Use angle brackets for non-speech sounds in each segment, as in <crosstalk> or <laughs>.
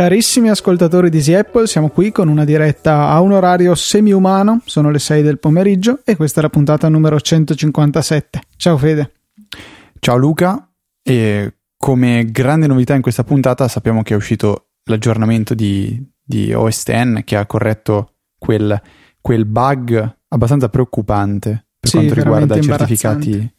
Carissimi ascoltatori di Easy Apple, siamo qui con una diretta a un orario semi-umano, sono le 6 del pomeriggio e questa è la puntata numero 157. Ciao Fede. Ciao Luca e come grande novità in questa puntata sappiamo che è uscito l'aggiornamento di, di OS X che ha corretto quel, quel bug abbastanza preoccupante per sì, quanto riguarda i certificati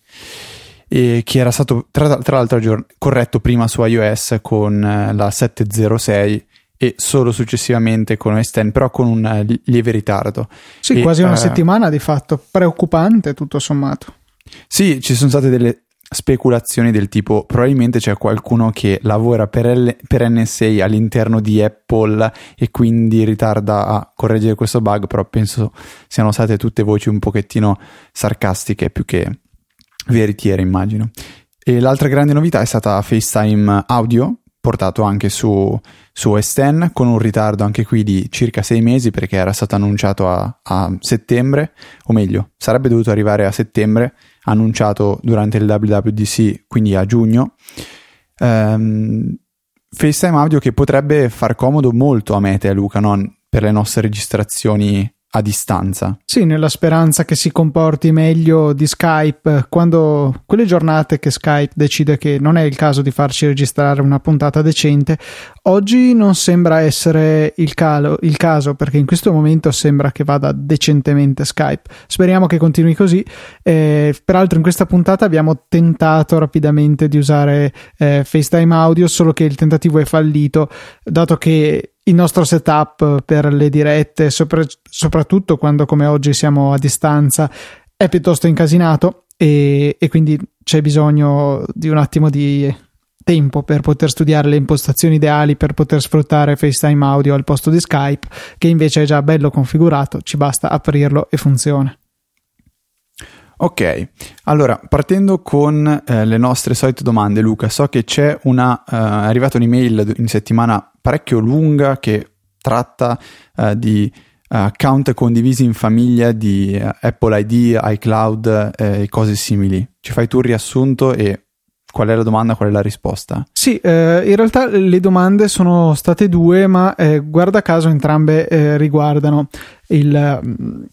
e che era stato tra, tra l'altro aggiorn- corretto prima su iOS con eh, la 706 e solo successivamente con OS X, però con un uh, lieve ritardo. Sì, e, quasi una uh, settimana di fatto, preoccupante tutto sommato. Sì, ci sono state delle speculazioni del tipo probabilmente c'è qualcuno che lavora per, L- per NSA all'interno di Apple e quindi ritarda a correggere questo bug, però penso siano state tutte voci un pochettino sarcastiche più che veritiere, immagino. E l'altra grande novità è stata FaceTime Audio, portato anche su, su OS X, con un ritardo anche qui di circa sei mesi perché era stato annunciato a, a settembre, o meglio, sarebbe dovuto arrivare a settembre, annunciato durante il WWDC, quindi a giugno. Um, FaceTime Audio che potrebbe far comodo molto a Mete e a Luca, non per le nostre registrazioni a distanza. Sì, nella speranza che si comporti meglio di Skype quando quelle giornate che Skype decide che non è il caso di farci registrare una puntata decente, oggi non sembra essere il, calo, il caso perché in questo momento sembra che vada decentemente Skype. Speriamo che continui così. Eh, peraltro in questa puntata abbiamo tentato rapidamente di usare eh, FaceTime Audio, solo che il tentativo è fallito, dato che il nostro setup per le dirette, sopra, soprattutto quando come oggi siamo a distanza, è piuttosto incasinato e, e quindi c'è bisogno di un attimo di tempo per poter studiare le impostazioni ideali per poter sfruttare FaceTime Audio al posto di Skype, che invece è già bello configurato, ci basta aprirlo e funziona. Ok, allora partendo con eh, le nostre solite domande, Luca, so che c'è una, uh, è arrivata un'email in settimana parecchio lunga che tratta uh, di uh, account condivisi in famiglia di Apple ID, iCloud e cose simili. Ci fai tu il riassunto e qual è la domanda, qual è la risposta? Sì, eh, in realtà le domande sono state due, ma eh, guarda caso entrambe eh, riguardano il,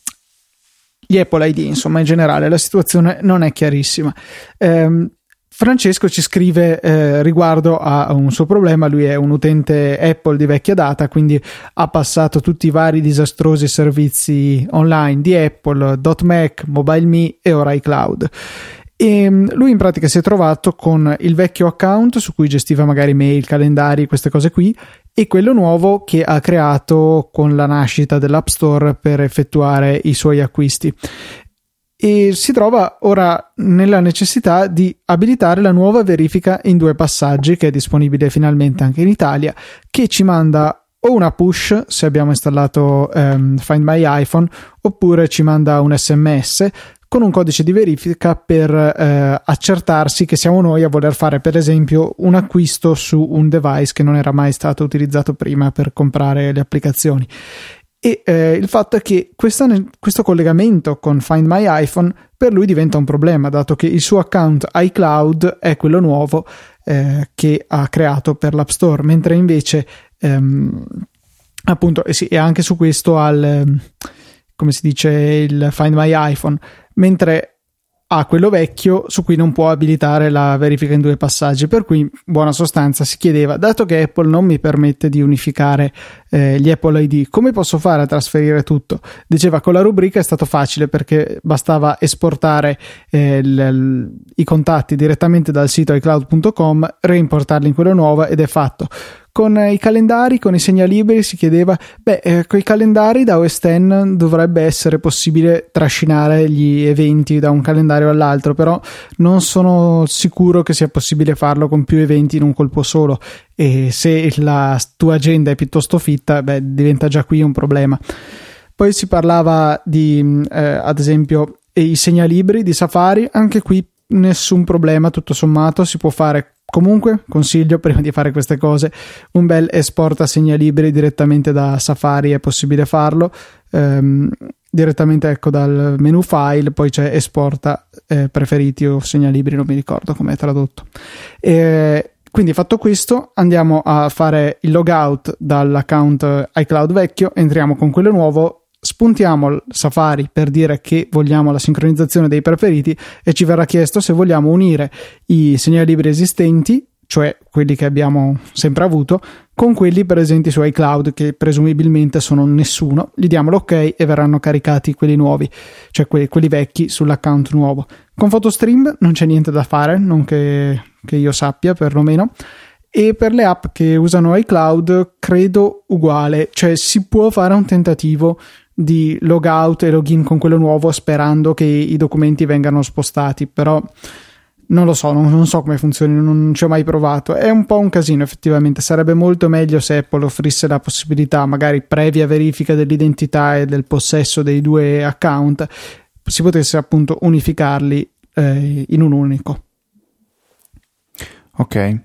gli Apple ID, insomma, in generale la situazione non è chiarissima. Eh, Francesco ci scrive eh, riguardo a un suo problema, lui è un utente Apple di vecchia data, quindi ha passato tutti i vari disastrosi servizi online di Apple, .Mac, MobileMe e ora iCloud. E mm, lui in pratica si è trovato con il vecchio account su cui gestiva magari mail, calendari, queste cose qui, e quello nuovo che ha creato con la nascita dell'App Store per effettuare i suoi acquisti. E si trova ora nella necessità di abilitare la nuova verifica in due passaggi, che è disponibile finalmente anche in Italia, che ci manda o una push se abbiamo installato um, Find My iPhone oppure ci manda un sms con un codice di verifica per eh, accertarsi che siamo noi a voler fare per esempio un acquisto su un device che non era mai stato utilizzato prima per comprare le applicazioni. E eh, il fatto è che questa, questo collegamento con Find My iPhone per lui diventa un problema, dato che il suo account iCloud è quello nuovo eh, che ha creato per l'App Store, mentre invece ehm, appunto, e, sì, e anche su questo al come si dice il Find My iPhone mentre ha quello vecchio su cui non può abilitare la verifica in due passaggi, per cui in buona sostanza si chiedeva, dato che Apple non mi permette di unificare eh, gli Apple ID, come posso fare a trasferire tutto? Diceva con la rubrica è stato facile perché bastava esportare eh, l, i contatti direttamente dal sito iCloud.com, reimportarli in quello nuovo ed è fatto con i calendari, con i segnalibri si chiedeva, beh, eh, con i calendari da OS X dovrebbe essere possibile trascinare gli eventi da un calendario all'altro, però non sono sicuro che sia possibile farlo con più eventi in un colpo solo e se la tua agenda è piuttosto fitta, beh, diventa già qui un problema. Poi si parlava di, eh, ad esempio, i segnalibri di Safari, anche qui nessun problema, tutto sommato si può fare Comunque, consiglio <laughs> prima di fare queste cose un bel esporta segnalibri direttamente da Safari, è possibile farlo. Ehm, direttamente ecco dal menu file, poi c'è esporta eh, preferiti o segnalibri, non mi ricordo come è tradotto. E, quindi fatto questo, andiamo a fare il logout dall'account iCloud vecchio, entriamo con quello nuovo, spuntiamo il Safari per dire che vogliamo la sincronizzazione dei preferiti e ci verrà chiesto se vogliamo unire i segnalibri esistenti, cioè quelli che abbiamo sempre avuto, con quelli presenti su iCloud che presumibilmente sono nessuno. Gli diamo l'ok e verranno caricati quelli nuovi, cioè quelli, quelli vecchi sull'account nuovo. Con PhotoStream non c'è niente da fare, non che, che io sappia perlomeno e per le app che usano iCloud credo uguale, cioè si può fare un tentativo di logout e login con quello nuovo sperando che i documenti vengano spostati, però non lo so, non, non, so come funzioni, non ci ho mai provato. È un po' un casino, effettivamente. Sarebbe molto meglio se Apple offrisse la possibilità, magari previa verifica dell'identità e del possesso dei due account, si potesse appunto unificarli eh, in un unico. Ok.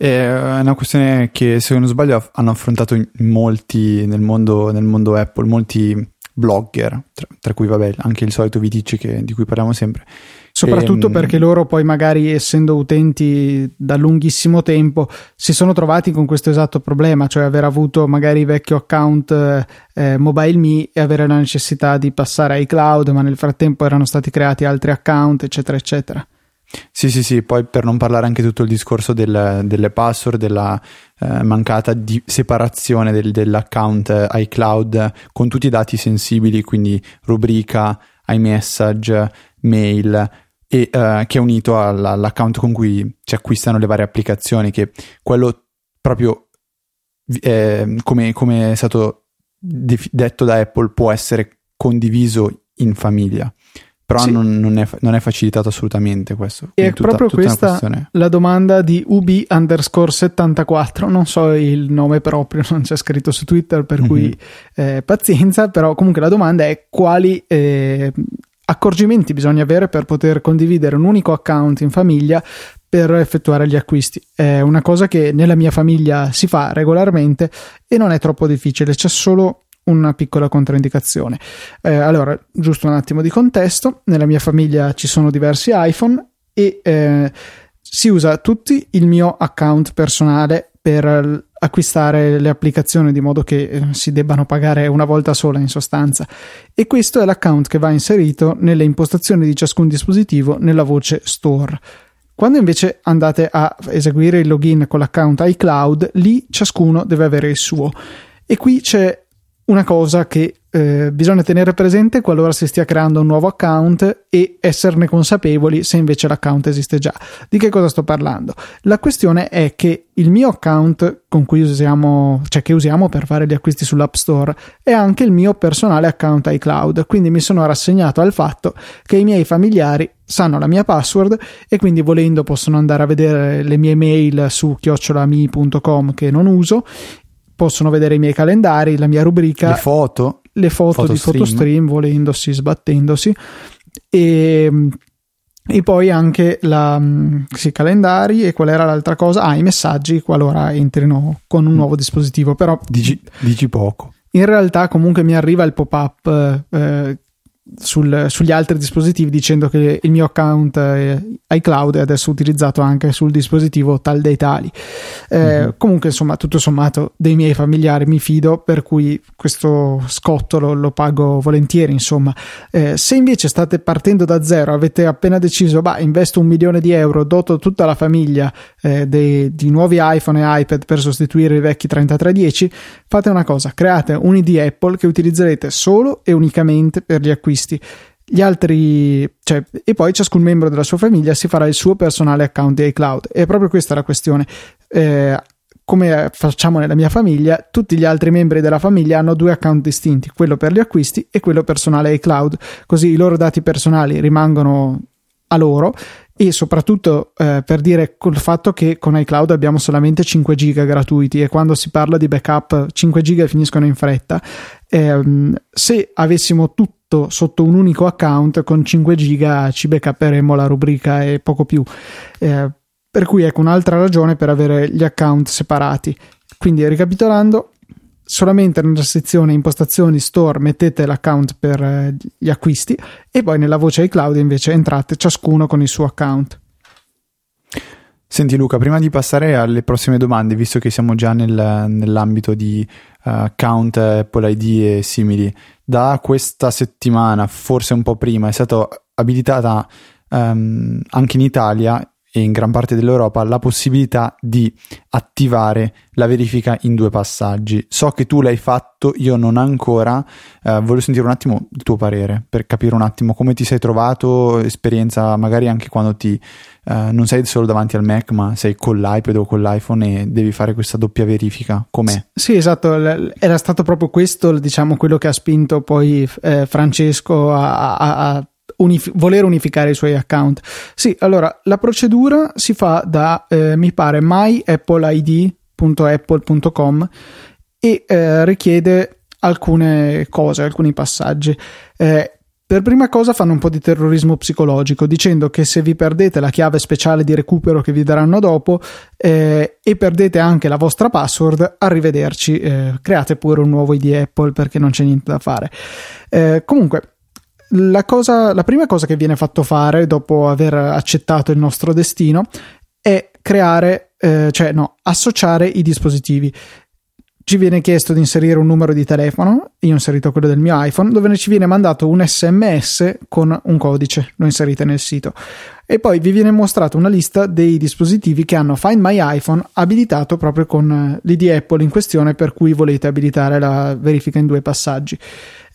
È una questione che, se non sbaglio, hanno affrontato molti nel mondo, nel mondo Apple, molti blogger, tra, tra, cui vabbè anche il solito Vitici che, di cui parliamo sempre. Soprattutto e, ehm, perché loro poi magari essendo utenti da lunghissimo tempo si sono trovati con questo esatto problema, cioè aver avuto magari vecchio account eh, MobileMe e avere la necessità di passare ai cloud, ma nel frattempo erano stati creati altri account, eccetera, eccetera. Sì, sì, sì, poi per non parlare anche tutto il discorso del, delle password, della eh, mancata di separazione del, dell'account iCloud con tutti i dati sensibili, quindi rubrica, iMessage, mail, e uh, che è unito alla, all'account con cui si acquistano le varie applicazioni, che quello proprio eh, come, come, è stato detto da Apple può essere condiviso in famiglia però sì. non, non, è, non, è, facilitato assolutamente questo. E è tutta, proprio tutta questa la domanda di UB underscore 74, non so il nome proprio, non c'è scritto su Twitter, per mm-hmm. cui eh, pazienza, però comunque la domanda è quali eh, accorgimenti bisogna avere per poter condividere un unico account in famiglia per effettuare gli acquisti. È una cosa che nella mia famiglia si fa regolarmente e non è troppo difficile, c'è solo una piccola controindicazione. Eh, allora, giusto un attimo di contesto, nella mia famiglia ci sono diversi iPhone e eh, si usa tutti il mio account personale per acquistare le applicazioni di modo che eh, si debbano pagare una volta sola in sostanza e questo è l'account che va inserito nelle impostazioni di ciascun dispositivo nella voce store. Quando invece andate a eseguire il login con l'account iCloud, lì ciascuno deve avere il suo. E qui c'è una cosa che eh, bisogna tenere presente qualora si stia creando un nuovo account e esserne consapevoli se invece l'account esiste già. Di che cosa sto parlando? La questione è che il mio account con cui usiamo, cioè che usiamo per fare gli acquisti sull'App Store, è anche il mio personale account iCloud, quindi mi sono rassegnato al fatto che i miei familiari sanno la mia password e quindi volendo possono andare a vedere le mie mail su chiocciolami.com che non uso possono vedere i miei calendari, la mia rubrica, le foto, le foto di Photostream, volendosi, sbattendosi e, e poi anche la, sì, calendari e qual era l'altra cosa? Ah, i messaggi qualora entrino con un mm. nuovo dispositivo, però dici, dici poco. In realtà comunque mi arriva il pop-up eh, sul, sugli altri dispositivi dicendo che il mio account eh, iCloud è adesso utilizzato anche sul dispositivo tal dei tali. Eh, mm-hmm. Comunque, insomma, tutto sommato, dei miei familiari mi fido, per cui questo scotto lo, lo pago volentieri. Insomma, eh, se invece state partendo da zero, avete appena deciso, bah, investo un milione di euro, doto tutta la famiglia eh, dei, di nuovi iPhone e iPad per sostituire i vecchi 3310, fate una cosa: create un ID Apple che utilizzerete solo e unicamente per gli acquisti acquisti. Gli altri, cioè, e poi ciascun membro della sua famiglia si farà il suo personale account di iCloud. E proprio questa è la questione. Eh, come facciamo nella mia famiglia, tutti gli altri membri della famiglia hanno due account distinti, quello per gli acquisti e quello personale iCloud, così i loro dati personali rimangono a loro e soprattutto eh, per dire col fatto che con iCloud abbiamo solamente 5 giga gratuiti e quando si parla di backup 5 giga finiscono in fretta ehm, se avessimo tutto sotto un unico account con 5 giga ci backupperemo la rubrica e poco più. Eh, per cui ecco un'altra ragione per avere gli account separati. Quindi ricapitolando, solamente nella sezione impostazioni store mettete l'account per eh, gli acquisti e poi nella voce iCloud invece entrate ciascuno con il suo account. Senti Luca, prima di passare alle prossime domande, visto che siamo già nel, nell'ambito di uh, account Apple ID e simili, da questa settimana, forse un po' prima, è stata abilitata um, anche in Italia e in gran parte dell'Europa la possibilità di attivare la verifica in due passaggi. So che tu l'hai fatto, io non ancora. Eh, voglio sentire un attimo il tuo parere per capire un attimo come ti sei trovato, esperienza magari anche quando ti, eh, non sei solo davanti al Mac, ma sei con l'iPad o con l'iPhone e devi fare questa doppia verifica. Com'è? Sì, esatto. Era stato proprio questo, diciamo, quello che ha spinto poi eh, Francesco a, a, a unif- voler unificare i suoi account. Sì, allora la procedura si fa da, eh, mi pare, myappleid.apple.com e eh, richiede alcune cose, alcuni passaggi. Eh, per prima cosa fanno un po' di terrorismo psicologico dicendo che se vi perdete la chiave speciale di recupero che vi daranno dopo eh, e perdete anche la vostra password, arrivederci, eh, create pure un nuovo ID Apple perché non c'è niente da fare. Eh, comunque, la, cosa, la prima cosa che viene fatto fare dopo aver accettato il nostro destino è creare, eh, cioè no, associare i dispositivi. Ci viene chiesto di inserire un numero di telefono, io ho inserito quello del mio iPhone, dove ci viene mandato un sms con un codice, lo inserite nel sito e poi vi viene mostrata una lista dei dispositivi che hanno Find My iPhone abilitato proprio con eh, l'ID Apple in questione per cui volete abilitare la verifica in due passaggi.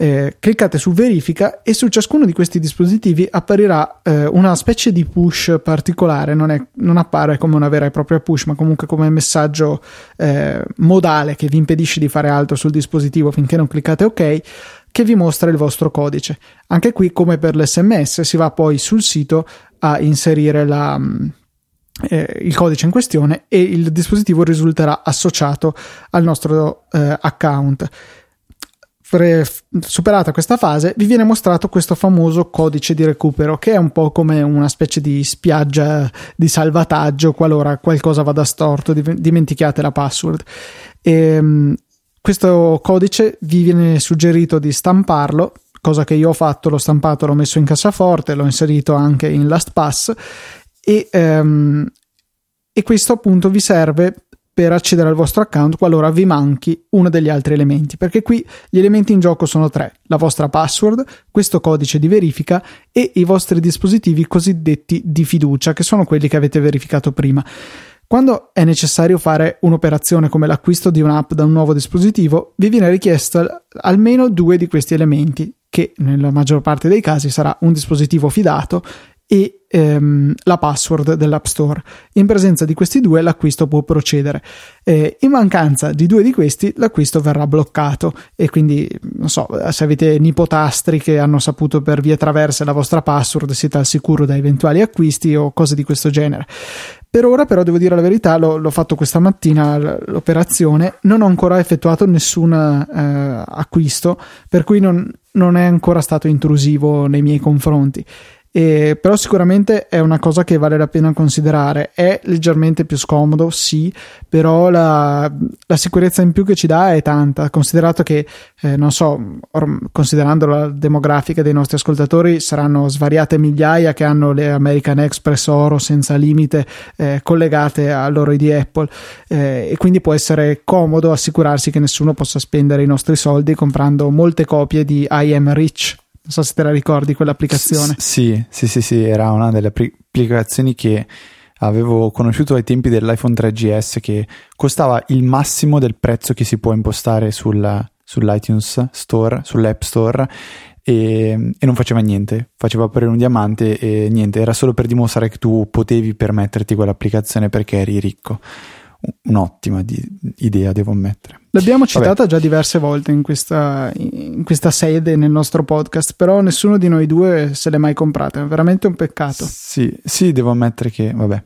Eh, cliccate su verifica e su ciascuno di questi dispositivi apparirà eh, una specie di push particolare, non, è, non, appare come una vera e propria push, ma comunque come messaggio eh, modale che vi impedisce di fare altro sul dispositivo finché non cliccate ok che vi mostra il vostro codice. Anche qui, come per l'SMS, si va poi sul sito a inserire la, mm, eh, il codice in questione e il dispositivo risulterà associato al nostro eh, account. Superata questa fase, vi viene mostrato questo famoso codice di recupero, che è un po' come una specie di spiaggia di salvataggio qualora qualcosa vada storto, dimentichiate la password. E, ehm, questo codice vi viene suggerito di stamparlo cosa che io ho fatto, l'ho stampato, l'ho messo in cassaforte, l'ho inserito anche in LastPass e, um, e questo appunto vi serve per accedere al vostro account qualora vi manchi uno degli altri elementi, perché qui gli elementi in gioco sono tre, la vostra password, questo codice di verifica e i vostri dispositivi cosiddetti di fiducia, che sono quelli che avete verificato prima. Quando è necessario fare un'operazione come l'acquisto di un'app da un nuovo dispositivo, vi viene richiesto almeno due di questi elementi, che nella maggior parte dei casi sarà un dispositivo fidato e ehm, la password dell'App Store. In presenza di questi due l'acquisto può procedere. Eh, in mancanza di due di questi l'acquisto verrà bloccato e quindi non so se avete nipotastri che hanno saputo per vie traverse la vostra password siete al sicuro da eventuali acquisti o cose di questo genere. Per ora, però, devo dire la verità, l'ho, l'ho fatto questa mattina l'operazione, non ho ancora effettuato nessun eh, acquisto, per cui non, non è ancora stato intrusivo nei miei confronti. E, però sicuramente è una cosa che vale la pena considerare. È leggermente più scomodo, sì, però la, la sicurezza in più che ci dà è tanta. Considerato che, eh, non so, or, considerando la demografica dei nostri ascoltatori, saranno svariate migliaia che hanno le American Express Oro senza limite eh, collegate al loro ID Apple. Eh, e quindi può essere comodo assicurarsi che nessuno possa spendere i nostri soldi comprando molte copie di I Am Rich non so se te la ricordi quell'applicazione. S- sì, sì, sì, sì, era una delle applicazioni che avevo conosciuto ai tempi dell'iPhone 3GS che costava il massimo del prezzo che si può impostare sul, sull'iTunes Store, sull'App Store e, e, non faceva niente, faceva apparire un diamante e niente, era solo per dimostrare che tu potevi permetterti quell'applicazione perché eri ricco un'ottima di, idea, devo ammettere. L'abbiamo citata Vabbè. già diverse volte in questa, in questa, sede nel nostro podcast, però nessuno di noi due se l'è mai comprata, è veramente un peccato. Sì, sì, devo ammettere che, vabbè,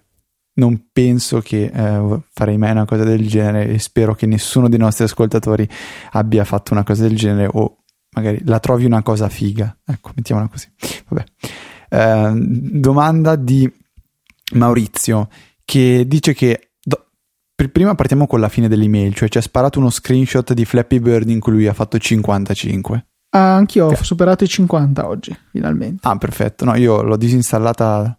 non penso che eh, farei mai una cosa del genere e spero che nessuno dei nostri ascoltatori abbia fatto una cosa del genere o magari la trovi una cosa figa. Ecco, mettiamola così. Vabbè. Eh, domanda di Maurizio che dice che prima partiamo con la fine dell'email, cioè ci ha sparato uno screenshot di Flappy Bird in cui lui ha fatto 55. Ah, anch'io ho superato i 50 oggi, finalmente. Ah, perfetto. No, io l'ho disinstallata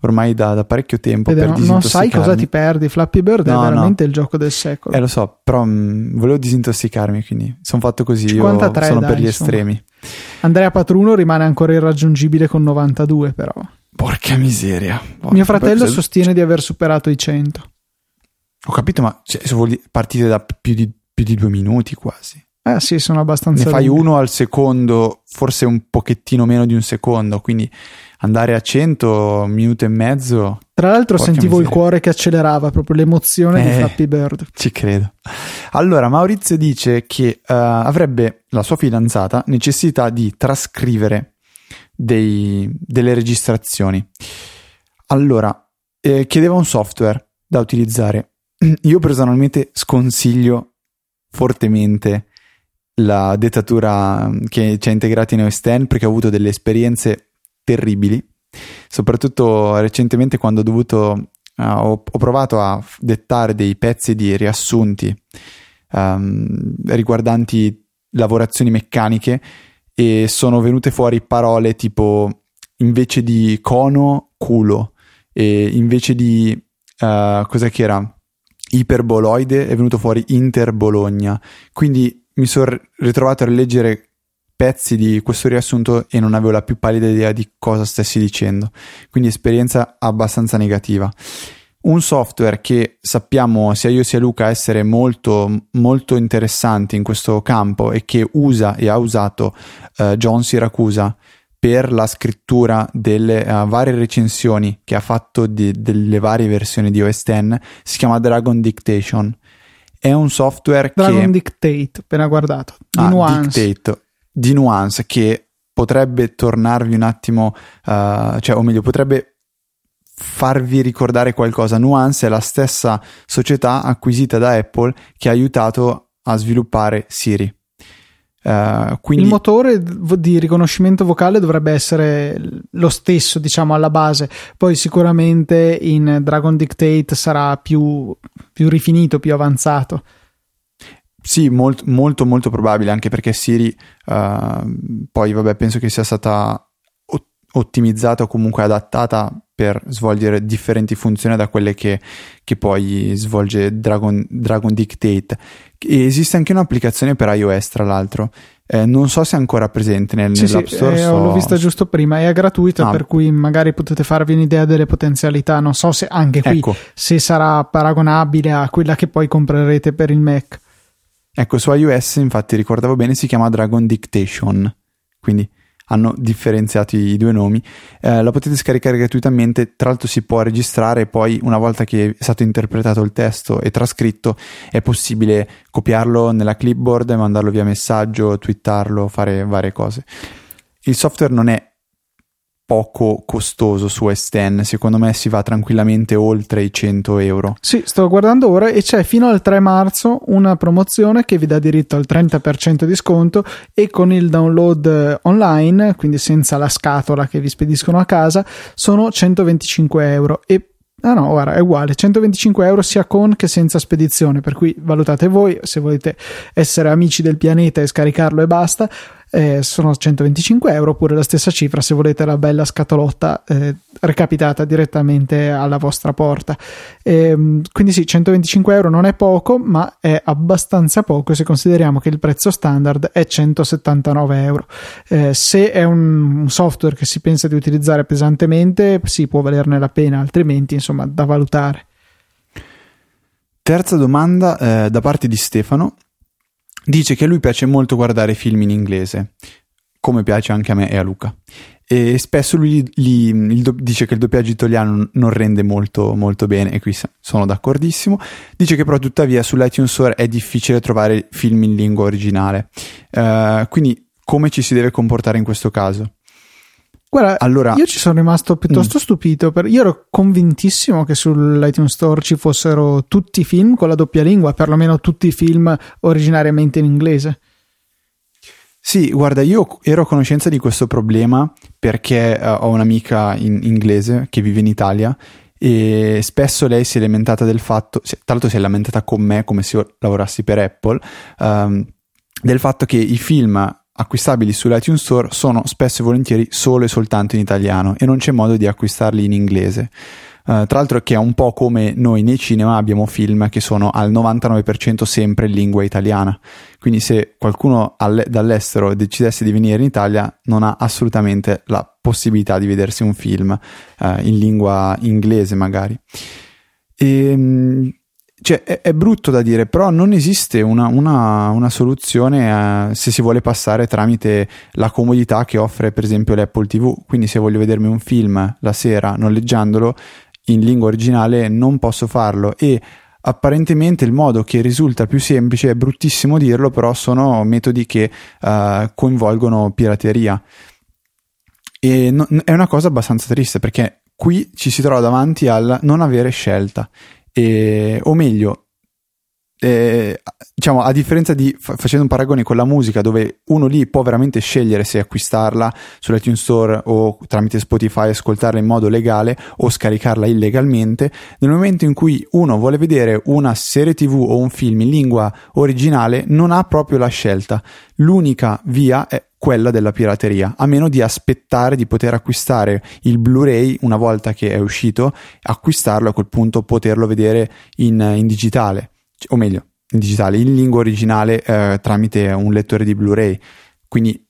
ormai da, da parecchio tempo. Vede, per non sai cosa ti perdi. Flappy Bird no, è veramente no. il gioco del secolo. Eh, lo so, però mh, mm, volevo disintossicarmi, quindi sono fatto così. 53, io sono dai, per gli insomma. estremi. Andrea Patruno rimane ancora irraggiungibile con 92, però. Porca miseria. Porca Mio fratello sostiene di aver superato i 100. Ho capito, ma cioè, se vuol partire da più di, più di due minuti quasi. Eh sì, sono abbastanza. Ne fai lunghe. uno al secondo, forse un pochettino meno di un secondo, quindi andare a 100 minuti e mezzo. Tra l'altro sentivo miseria. il cuore che accelerava, proprio l'emozione eh, di Flappy Bird. Ci credo. Allora, Maurizio dice che uh, avrebbe la sua fidanzata necessità di trascrivere dei, delle registrazioni. Allora, eh, chiedeva un software da utilizzare. Io personalmente sconsiglio fortemente la dettatura mm, che ci ha integrato in OS X perché ho avuto delle esperienze terribili, soprattutto recentemente quando ho dovuto, uh, ho, ho, provato a dettare dei pezzi di riassunti um, riguardanti lavorazioni meccaniche e sono venute fuori parole tipo invece di cono, culo e invece di uh, cos'è che era? Iperboloide è venuto fuori Interbologna. Quindi mi sono ritrovato a rileggere pezzi di questo riassunto e non avevo la più pallida idea di cosa stessi dicendo. Quindi esperienza abbastanza negativa. Un software che sappiamo sia io sia Luca essere molto, molto interessante in questo campo e che usa e ha usato uh, John Siracusa per la scrittura delle uh, varie recensioni che ha fatto di, delle varie versioni di OS X si chiama Dragon Dictation. È un software Dragon che... Dictate, appena guardato. Di ah, Nuance. Dictate, di Nuance che potrebbe tornarvi un attimo, uh, cioè, o meglio, potrebbe farvi ricordare qualcosa. Nuance è la stessa società acquisita da Apple che ha aiutato a sviluppare Siri. Uh, quindi... Il motore di riconoscimento vocale dovrebbe essere lo stesso, diciamo, alla base. Poi sicuramente in Dragon Dictate sarà più, più rifinito, più avanzato. Sì, molt, molto, molto probabile, anche perché Siri uh, poi, vabbè, penso che sia stata ottimizzata o comunque adattata per svolgere differenti funzioni da quelle che, che poi svolge Dragon, Dragon Dictate. E esiste anche un'applicazione per iOS, tra l'altro. Eh, non so se è ancora presente nel, sì, nell'App Store. Sì, eh, so... l'ho vista giusto prima, è gratuita, ah. per cui magari potete farvi un'idea delle potenzialità. Non so se anche qui ecco. se sarà paragonabile a quella che poi comprerete per il Mac. Ecco, su iOS, infatti, ricordavo bene, si chiama Dragon Dictation. Quindi hanno differenziato i due nomi. Eh, la potete scaricare gratuitamente, tra l'altro si può registrare poi una volta che è stato interpretato il testo e trascritto è possibile copiarlo nella clipboard mandarlo via messaggio, twittarlo, fare varie cose. Il software non è poco costoso su S10, secondo me si va tranquillamente oltre i 100 euro. Sì, sto guardando ora e c'è fino al 3 marzo una promozione che vi dà diritto al 30% di sconto e con il download eh, online, quindi senza la scatola che vi spediscono a casa, sono 125 euro. E Ah no, guarda, è uguale, 125 euro sia con che senza spedizione, per cui valutate voi se volete essere amici del pianeta e scaricarlo e basta, eh, sono 125 euro oppure la stessa cifra se volete la bella scatolotta eh, recapitata direttamente alla vostra porta. E, ehm, quindi sì, 125 euro non è poco, ma è abbastanza poco se consideriamo che il prezzo standard è 179 euro. Eh, se è un, software che si pensa di utilizzare pesantemente, sì, può valerne la pena, altrimenti insomma da valutare. Terza domanda eh, da parte di Stefano dice che a lui piace molto guardare film in inglese, come piace anche a me e a Luca. E spesso lui gli, gli, dice che il doppiaggio italiano non rende molto, molto bene, e qui sono d'accordissimo. Dice che però tuttavia sull'iTunes Store è difficile trovare film in lingua originale. Uh, quindi come ci si deve comportare in questo caso? Guarda, allora, io ci sono rimasto piuttosto mm. stupito. Per, io ero convintissimo che sull'iTunes Store ci fossero tutti i film con la doppia lingua, perlomeno tutti i film originariamente in inglese. Sì, guarda, io ero a conoscenza di questo problema perché uh, ho un'amica in inglese che vive in Italia e spesso lei si è lamentata del fatto, tra l'altro si è lamentata con me come se io lavorassi per Apple, um, del fatto che i film acquistabili sull'iTunes Store sono spesso e volentieri solo e soltanto in italiano e non c'è modo di acquistarli in inglese. Uh, tra l'altro che è un po' come noi nei cinema abbiamo film che sono al 99% sempre in lingua italiana. Quindi se qualcuno alle- dall'estero decidesse di venire in Italia non ha assolutamente la possibilità di vedersi un film uh, in lingua inglese magari. E, ehm, cioè, è, è, brutto da dire, però non esiste una, una, una soluzione eh, se si vuole passare tramite la comodità che offre per esempio l'Apple TV. Quindi se voglio vedermi un film la sera noleggiandolo in lingua originale non posso farlo e apparentemente il modo che risulta più semplice, è bruttissimo dirlo, però sono metodi che uh, coinvolgono pirateria. E no, è una cosa abbastanza triste perché qui ci si trova davanti al non avere scelta e, o meglio, eh, diciamo a differenza di facendo un paragone con la musica dove uno lì può veramente scegliere se acquistarla sull'iTunes Store o tramite Spotify ascoltarla in modo legale o scaricarla illegalmente nel momento in cui uno vuole vedere una serie tv o un film in lingua originale non ha proprio la scelta. L'unica via è quella della pirateria, a meno di aspettare di poter acquistare il Blu-ray una volta che è uscito, acquistarlo a quel punto poterlo vedere in, in digitale, o meglio, in digitale, in lingua originale eh, tramite un lettore di Blu-ray. Quindi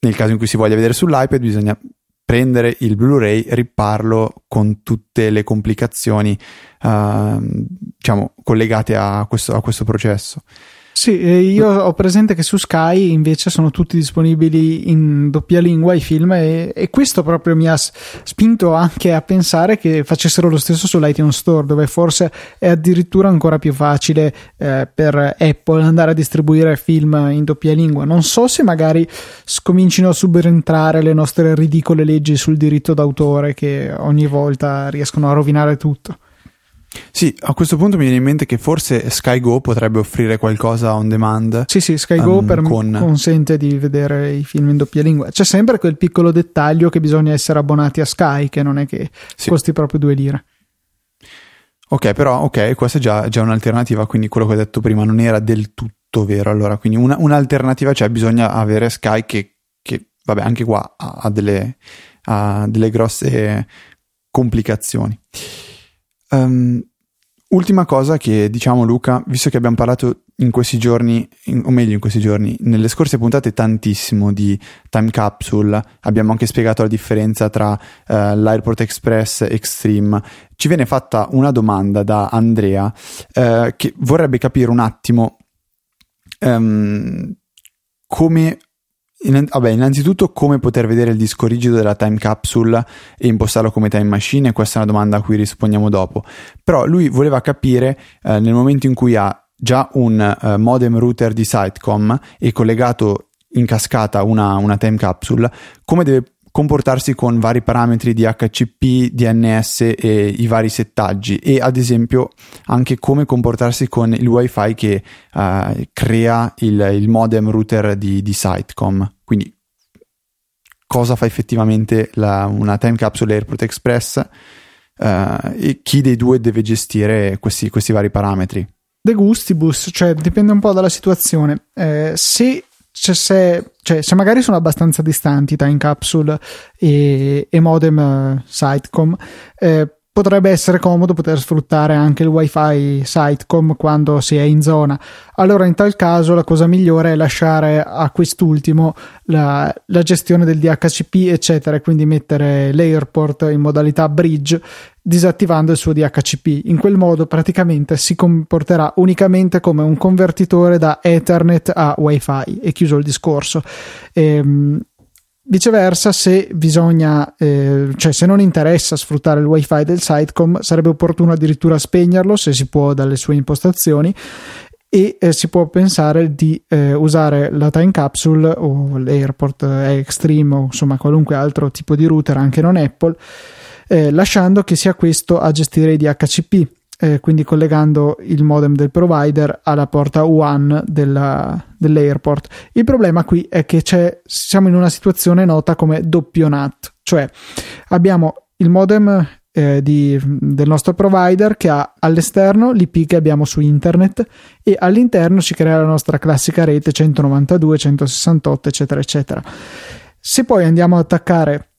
nel caso in cui si voglia vedere sull'iPad bisogna prendere il Blu-ray, ripparlo con tutte le complicazioni eh, diciamo collegate a questo, a questo processo. Sì, io ho presente che su Sky invece sono tutti disponibili in doppia lingua i film e, e, questo proprio mi ha spinto anche a pensare che facessero lo stesso sull'iTunes Store dove forse è addirittura ancora più facile eh, per Apple andare a distribuire film in doppia lingua. Non so se magari scomincino a subentrare le nostre ridicole leggi sul diritto d'autore che ogni volta riescono a rovinare tutto. Sì, a questo punto mi viene in mente che forse SkyGo potrebbe offrire qualcosa on demand. Sì, sì, SkyGo um, per con... consente di vedere i film in doppia lingua. C'è sempre quel piccolo dettaglio che bisogna essere abbonati a Sky, che non è che sì. costi proprio due lire. Ok, però, ok, questa è già, già, un'alternativa, quindi quello che ho detto prima non era del tutto vero. Allora, quindi una, un'alternativa c'è, bisogna avere Sky che, che vabbè, anche qua ha, ha, delle, ha delle grosse complicazioni. Um, ultima cosa che diciamo Luca, visto che abbiamo parlato in questi giorni, in, o meglio in questi giorni, nelle scorse puntate tantissimo di time capsule, abbiamo anche spiegato la differenza tra uh, l'Airport Express Extreme, ci viene fatta una domanda da Andrea uh, che vorrebbe capire un attimo um, come in, vabbè, innanzitutto come poter vedere il disco rigido della time capsule e impostarlo come time machine, questa è una domanda a cui rispondiamo dopo. Però lui voleva capire eh, nel momento in cui ha già un uh, modem router di Sitecom e collegato in cascata una, una time capsule, come deve comportarsi con vari parametri di HCP, DNS e i vari settaggi e ad esempio anche come comportarsi con il wifi che uh, crea il, il, modem router di, di Sitecom. Quindi cosa fa effettivamente la, una time capsule Airport Express uh, e chi dei due deve gestire questi, questi vari parametri. De gustibus, cioè dipende un po' dalla situazione. Eh, se cioè se, cioè, se, magari sono abbastanza distanti Time Capsule e, e modem uh, Sitecom, eh, potrebbe essere comodo poter sfruttare anche il wifi Sitecom quando si è in zona. Allora, in tal caso, la cosa migliore è lasciare a quest'ultimo la, la gestione del DHCP, eccetera, quindi mettere l'AirPort in modalità bridge disattivando il suo DHCP. In quel modo praticamente si comporterà unicamente come un convertitore da Ethernet a Wi-Fi e chiuso il discorso. Ehm, Viceversa, se bisogna, eh, cioè se non interessa sfruttare il wifi del Sitecom, sarebbe opportuno addirittura spegnerlo se si può dalle sue impostazioni e eh, si può pensare di eh, usare la time capsule o l'AirPort Extreme o insomma qualunque altro tipo di router anche non Apple eh, lasciando che sia questo a gestire i DHCP eh, quindi collegando il modem del provider alla porta WAN della, dell'airport. Il problema qui è che siamo in una situazione nota come doppio NAT, cioè abbiamo il modem eh, di, del nostro provider che ha all'esterno l'IP che abbiamo su internet e all'interno ci crea la nostra classica rete 192, 168, eccetera, eccetera. Se poi andiamo ad attaccare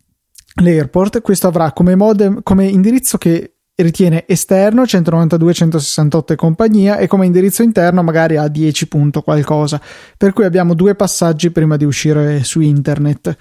l'airport, questo avrà come, modem, come indirizzo che ritiene esterno 192 168 e compagnia e come indirizzo interno magari a 10 punto qualcosa. Per cui abbiamo due passaggi prima di uscire su internet.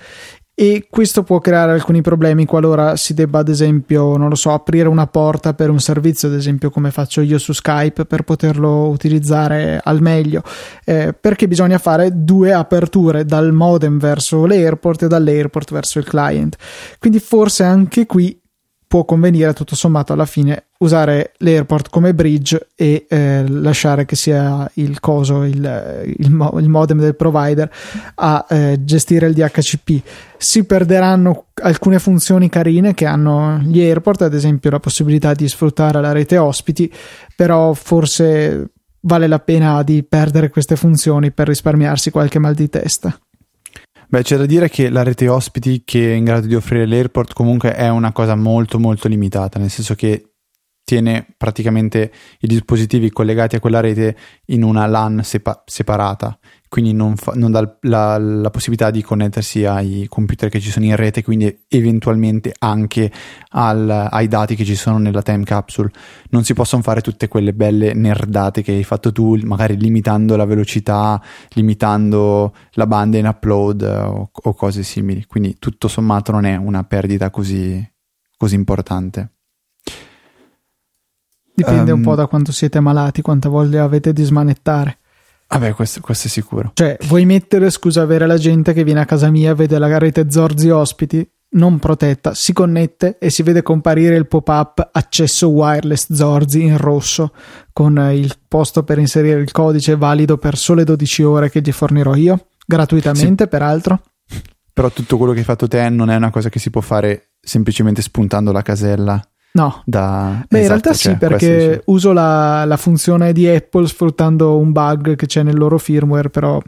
E questo può creare alcuni problemi qualora si debba ad esempio non lo so aprire una porta per un servizio ad esempio come faccio io su Skype per poterlo utilizzare al meglio. Eh, perché bisogna fare due aperture dal modem verso l'airport e dall'airport verso il client. Quindi forse anche qui può convenire tutto sommato alla fine usare l'airport come bridge e eh, lasciare che sia il coso, il, il, il modem del provider a eh, gestire il DHCP. Si perderanno alcune funzioni carine che hanno gli airport, ad esempio la possibilità di sfruttare la rete ospiti, però forse vale la pena di perdere queste funzioni per risparmiarsi qualche mal di testa. Beh, c'è da dire che la rete ospiti che è in grado di offrire l'airport comunque è una cosa molto molto limitata, nel senso che tiene praticamente i dispositivi collegati a quella rete in una LAN sepa- separata quindi non, fa, non dà la, la, possibilità di connettersi ai computer che ci sono in rete, quindi eventualmente anche al, ai dati che ci sono nella time capsule. Non si possono fare tutte quelle belle nerdate che hai fatto tu, magari limitando la velocità, limitando la banda in upload o, o cose simili. Quindi tutto sommato non è una perdita così, così importante. Dipende um, un po' da quanto siete malati, quanta voglia avete di smanettare. Vabbè, questo, questo, è sicuro. Cioè, vuoi mettere, scusa, avere la gente che viene a casa mia, vede la rete Zorzi ospiti, non protetta, si connette e si vede comparire il pop-up accesso wireless Zorzi in rosso con il posto per inserire il codice valido per sole 12 ore che gli fornirò io, gratuitamente sì. peraltro. Però tutto quello che hai fatto te non è una cosa che si può fare semplicemente spuntando la casella No. Da... Beh, esatto, in realtà sì, cioè, perché sì. uso la, la, funzione di Apple sfruttando un bug che c'è nel loro firmware, però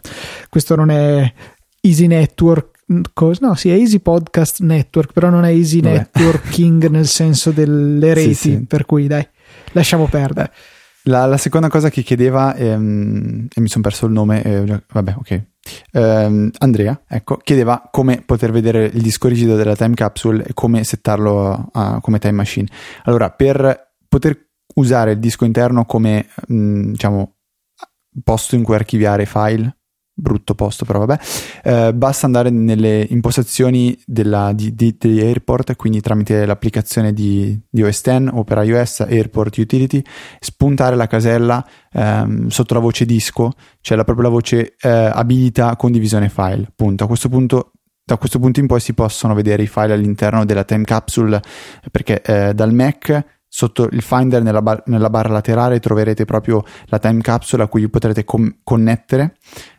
questo non è Easy Network. No, sì, è Easy Podcast Network, però non è Easy Vabbè. Networking <laughs> nel senso delle reti, sì, per cui dai, lasciamo perdere. La, la, seconda cosa che chiedeva, ehm, e mi sono perso il nome, eh, vabbè, ok. Um, Andrea, ecco, chiedeva come poter vedere il disco rigido della time capsule e come settarlo a, come time machine. Allora, per poter usare il disco interno come, mh, mm, diciamo, posto in cui archiviare file, brutto posto però vabbè. Eh, basta andare nelle impostazioni della, di, di, di, Airport quindi tramite l'applicazione di, di OS X o per iOS Airport Utility spuntare la casella ehm, sotto la voce disco cioè la, proprio la voce eh, abilita condivisione file punto. A questo punto da questo punto in poi si possono vedere i file all'interno della time capsule perché eh, dal Mac sotto il Finder nella, bar- nella, barra laterale troverete proprio la time capsule a cui vi com- connettere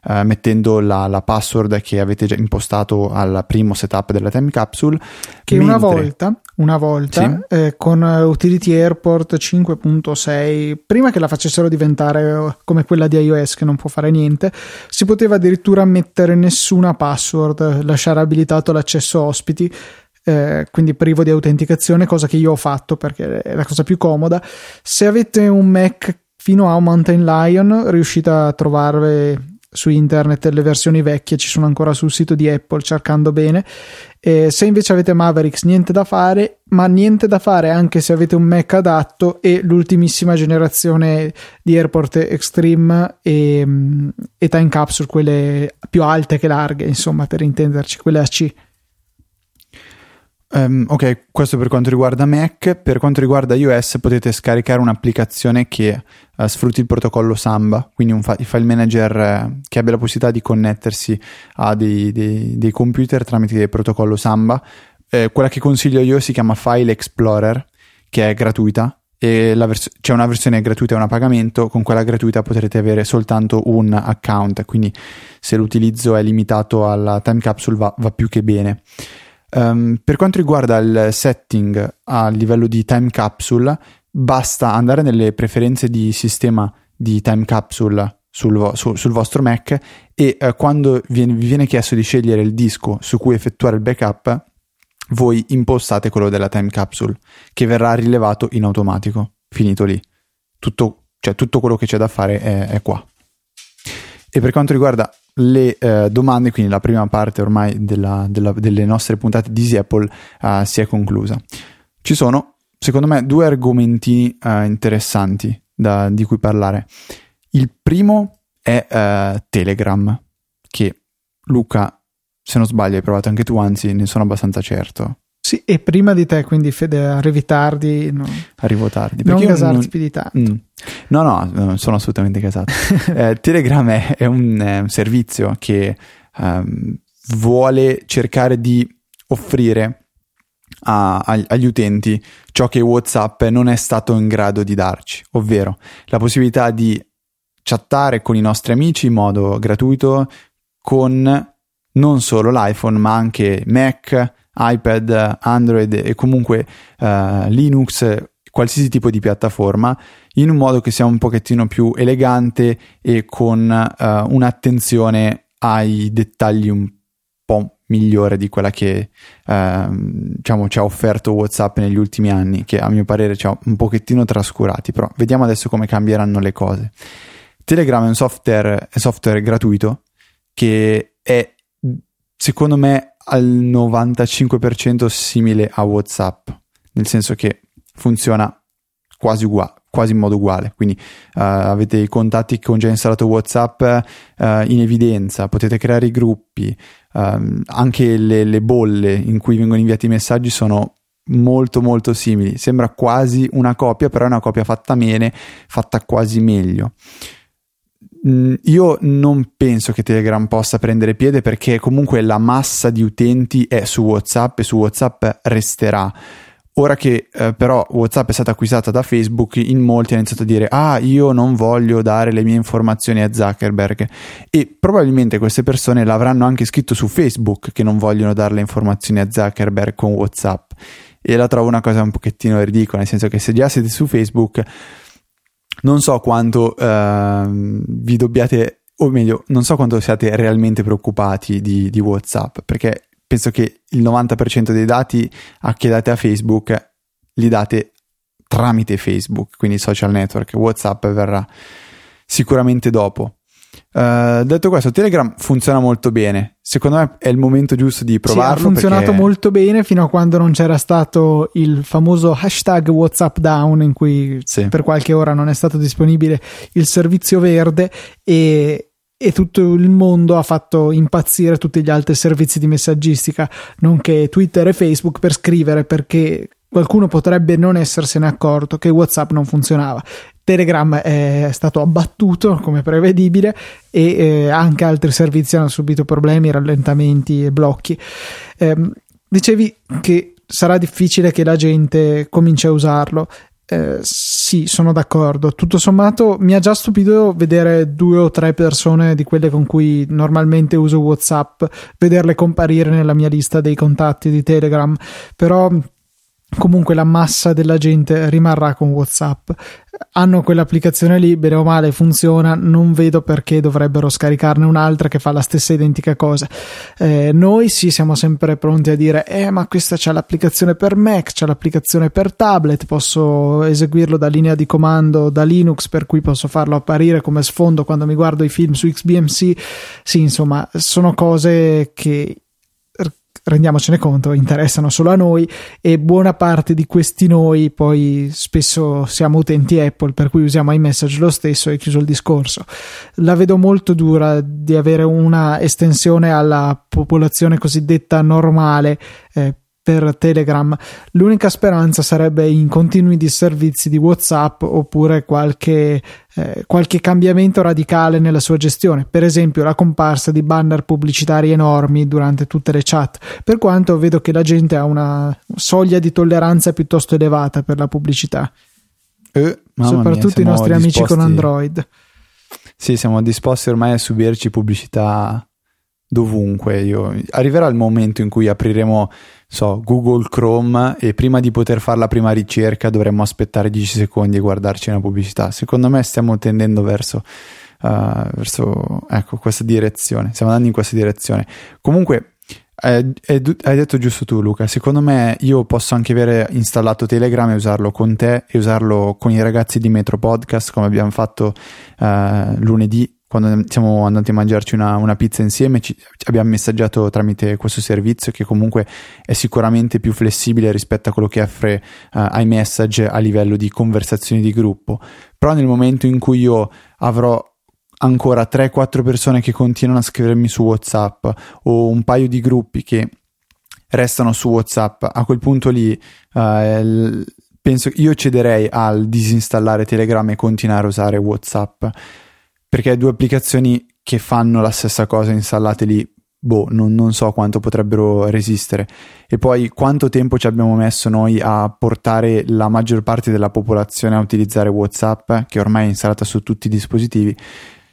eh, mettendo la, la, password che avete già impostato al primo setup della time capsule che mentre... una volta, una volta sì? eh, con Utility Airport 5.6 prima che la facessero diventare eh, come quella di iOS che non può fare niente si poteva addirittura mettere nessuna password lasciare abilitato l'accesso ospiti eh, quindi privo di autenticazione, cosa che io ho fatto perché è la cosa più comoda. Se avete un Mac fino a un Mountain Lion, riuscite a trovarvi su internet le versioni vecchie, ci sono ancora sul sito di Apple cercando bene. E se invece avete Mavericks, niente da fare, ma niente da fare anche se avete un Mac adatto e l'ultimissima generazione di Airport Extreme e, e Time Capsule, quelle più alte che larghe, insomma, per intenderci, quelle AC. Um, ok, questo per quanto riguarda Mac. Per quanto riguarda iOS potete scaricare un'applicazione che uh, sfrutti il protocollo Samba, quindi un fa- file manager uh, che abbia la possibilità di connettersi a dei, dei, dei computer tramite il protocollo Samba. Eh, quella che consiglio io si chiama File Explorer, che è gratuita. E vers- c'è una versione gratuita e una a pagamento. Con quella gratuita potrete avere soltanto un account, quindi se l'utilizzo è limitato alla time capsule va, va più che bene. Um, per quanto riguarda il setting a livello di time capsule, basta andare nelle preferenze di sistema di time capsule sul, su, sul vostro Mac e uh, quando viene, vi viene chiesto di scegliere il disco su cui effettuare il backup, voi impostate quello della time capsule che verrà rilevato in automatico. Finito lì. Tutto, cioè, tutto quello che c'è da fare è, è qua. E per quanto riguarda le eh, domande, quindi la prima parte ormai della, della, delle nostre puntate di Easy Apple uh, si è conclusa. Ci sono, secondo me, due argomenti uh, interessanti da, di cui parlare. Il primo è uh, Telegram, che Luca, se non sbaglio, hai provato anche tu, anzi ne sono abbastanza certo. Sì, e prima di te, quindi Fede, arrivi tardi. No. Arrivo tardi. Non gasarti non... più di tanto. Mm. No, no, sono assolutamente casato. <laughs> eh, Telegram è, è, un, è, un, servizio che um, vuole cercare di offrire a, a, agli utenti ciò che WhatsApp non è stato in grado di darci, ovvero la possibilità di chattare con i nostri amici in modo gratuito con non solo l'iPhone ma anche Mac, iPad, Android e comunque uh, Linux, qualsiasi tipo di piattaforma in un modo che sia un pochettino più elegante e con uh, un'attenzione ai dettagli un po' migliore di quella che uh, diciamo, ci ha offerto WhatsApp negli ultimi anni, che a mio parere ci ha un pochettino trascurati, però vediamo adesso come cambieranno le cose. Telegram è un software, software gratuito che è secondo me al 95% simile a WhatsApp, nel senso che funziona quasi uguale quasi in modo uguale. Quindi uh, avete i contatti con già installato WhatsApp uh, in evidenza, potete creare i gruppi, uh, anche le, le, bolle in cui vengono inviati i messaggi sono molto molto simili. Sembra quasi una copia, però è una copia fatta bene, fatta quasi meglio. Mm, io non penso che Telegram possa prendere piede perché comunque la massa di utenti è su WhatsApp e su WhatsApp resterà. Ora che eh, però WhatsApp è stata acquistata da Facebook, in molti hanno iniziato a dire: Ah, io non voglio dare le mie informazioni a Zuckerberg. E probabilmente queste persone l'avranno anche scritto su Facebook che non vogliono dare le informazioni a Zuckerberg con WhatsApp. E la trovo una cosa un pochettino ridicola, nel senso che se già siete su Facebook, non so quanto eh, vi dobbiate o meglio, non so quanto siate realmente preoccupati di, di, WhatsApp, perché penso che il 90% dei dati che date a Facebook li date tramite Facebook, quindi social network, WhatsApp verrà sicuramente dopo. Uh, detto questo, Telegram funziona molto bene. Secondo me è il momento giusto di provarlo. Sì, ha funzionato perché... molto bene fino a quando non c'era stato il famoso hashtag WhatsApp down, in cui sì. per qualche ora non è stato disponibile il servizio verde e e tutto il mondo ha fatto impazzire tutti gli altri servizi di messaggistica, nonché Twitter e Facebook per scrivere perché qualcuno potrebbe non essersene accorto che WhatsApp non funzionava. Telegram è stato abbattuto come prevedibile e eh, anche altri servizi hanno subito problemi, rallentamenti e blocchi. Eh, dicevi che sarà difficile che la gente cominci a usarlo. Eh, sì, sono d'accordo. Tutto sommato mi ha già stupito vedere due o tre persone di quelle con cui normalmente uso WhatsApp, vederle comparire nella mia lista dei contatti di Telegram. Però comunque la massa della gente rimarrà con WhatsApp. Hanno quell'applicazione lì, bene o male funziona, non vedo perché dovrebbero scaricarne un'altra che fa la stessa identica cosa. Eh, noi sì siamo sempre pronti a dire, eh ma questa c'è l'applicazione per Mac, c'è l'applicazione per tablet, posso eseguirlo da linea di comando da Linux per cui posso farlo apparire come sfondo quando mi guardo i film su XBMC. Sì, insomma, sono cose che rendiamocene conto, interessano solo a noi e buona parte di questi noi poi spesso siamo utenti Apple per cui usiamo iMessage lo stesso e chiuso il discorso. La vedo molto dura di avere una estensione alla popolazione cosiddetta normale eh, per Telegram. L'unica speranza sarebbe in continui disservizi di WhatsApp oppure qualche, eh, qualche cambiamento radicale nella sua gestione, per esempio la comparsa di banner pubblicitari enormi durante tutte le chat, per quanto vedo che la gente ha una soglia di tolleranza piuttosto elevata per la pubblicità. Eh, soprattutto mia, i nostri disposti... amici con Android. Sì, siamo disposti ormai a subirci pubblicità dovunque. Io... Arriverà il momento in cui apriremo so, Google Chrome e prima di poter fare la prima ricerca dovremmo aspettare 10 secondi e guardarci una pubblicità. Secondo me stiamo tendendo verso, uh, verso ecco, questa direzione, stiamo andando in questa direzione. Comunque, hai, hai detto giusto tu Luca, secondo me io posso anche avere installato Telegram e usarlo con te e usarlo con i ragazzi di Metro Podcast come abbiamo fatto uh, lunedì quando siamo andati a mangiarci una, una pizza insieme ci, abbiamo messaggiato tramite questo servizio che comunque è sicuramente più flessibile rispetto a quello che offre uh, iMessage a livello di conversazioni di gruppo. Però nel momento in cui io avrò ancora 3-4 persone che continuano a scrivermi su WhatsApp o un paio di gruppi che restano su WhatsApp, a quel punto lì uh, penso io cederei al disinstallare Telegram e continuare a usare WhatsApp perché due applicazioni che fanno la stessa cosa installate lì boh, non, non, so quanto potrebbero resistere. E poi quanto tempo ci abbiamo messo noi a portare la maggior parte della popolazione a utilizzare WhatsApp, che ormai è installata su tutti i dispositivi,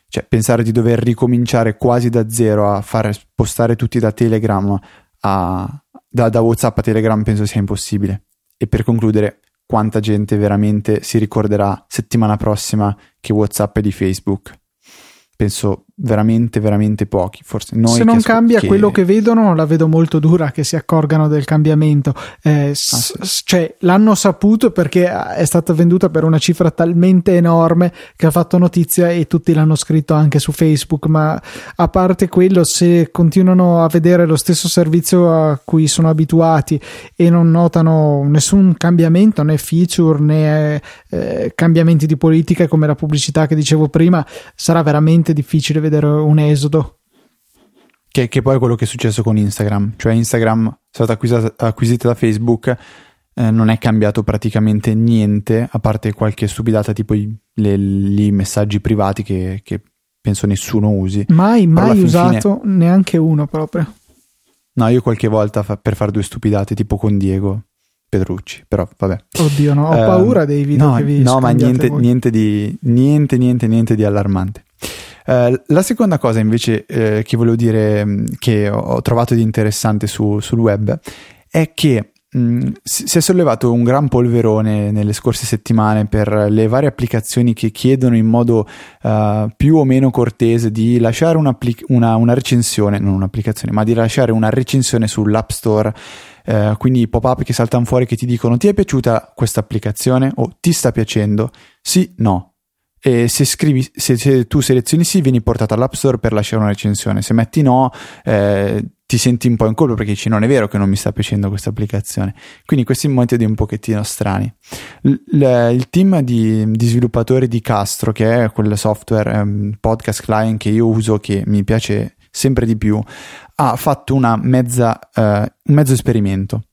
cioè, pensare di dover ricominciare quasi da zero a fare spostare tutti da Telegram a, da, da WhatsApp a Telegram penso sia impossibile. E per concludere, quanta gente veramente si ricorderà settimana prossima che WhatsApp è di Facebook? Penso veramente, veramente pochi. Forse noi Se non cambia che... quello che vedono, la vedo molto dura che si accorgano del cambiamento. Eh, ah, sì. s- cioè, l'hanno saputo perché è stata venduta per una cifra talmente enorme che ha fatto notizia e tutti l'hanno scritto anche su Facebook. Ma a parte quello, se continuano a vedere lo stesso servizio a cui sono abituati e non notano nessun cambiamento, né feature né eh, cambiamenti di politica come la pubblicità che dicevo prima, sarà veramente difficile vedere vedere un esodo. Che, che, poi è quello che è successo con Instagram, cioè Instagram è stata acquisita, acquisita da Facebook, eh, non è cambiato praticamente niente, a parte qualche stupidata tipo i le, i messaggi privati che, che, penso nessuno usi. Mai, mai usato fine... neanche uno proprio. No, io qualche volta fa, per fare due stupidate, tipo con Diego Petrucci, però vabbè. Oddio, no, ho uh, paura dei video no, che vi No, ma niente, niente, di, niente, niente, niente di allarmante. Eh, la seconda cosa invece eh, che volevo dire mm, che ho, trovato di interessante su, sul web è che mh, mm, si è sollevato un gran polverone nelle scorse settimane per le varie applicazioni che chiedono in modo uh, più o meno cortese di lasciare una, una, recensione, non un'applicazione, ma di lasciare una recensione sull'App Store. Uh, quindi pop-up che saltano fuori che ti dicono ti è piaciuta questa applicazione o ti sta piacendo? Sì, no, e se, scrivi, se, se, tu selezioni sì vieni portato all'App Store per lasciare una recensione, se metti no eh, ti senti un po' in colpa perché dici non è vero che non mi sta piacendo questa applicazione. Quindi questi metodi un pochettino strani. L- l- il team di, di, sviluppatori di Castro, che è quel software um, podcast client che io uso che mi piace sempre di più, ha fatto mezza, uh, un mezzo esperimento.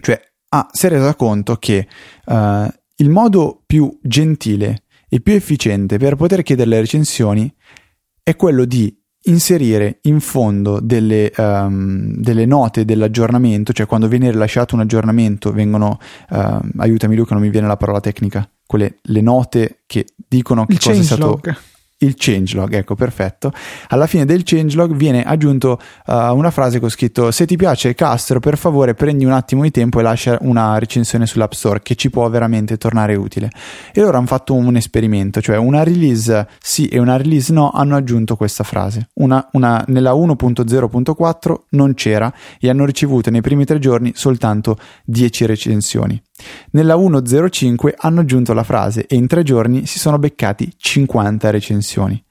Cioè ah, si è reso conto che uh, il modo più gentile il più efficiente per poter chiedere le recensioni è quello di inserire in fondo delle, um, delle, note dell'aggiornamento, cioè quando viene rilasciato un aggiornamento vengono, uh, aiutami Luca, non mi viene la parola tecnica, quelle le note che dicono che cosa è stato... Log il changelog, ecco perfetto. Alla fine del changelog viene aggiunto uh, una frase con scritto se ti piace Castro per favore prendi un attimo di tempo e lascia una recensione sull'App Store che ci può veramente tornare utile. E loro hanno fatto un esperimento, cioè una release sì e una release no hanno aggiunto questa frase. Una, una, nella 1.0.4 non c'era e hanno ricevuto nei primi tre giorni soltanto 10 recensioni. Nella 1.05 hanno aggiunto la frase e in tre giorni si sono beccati 50 recensioni.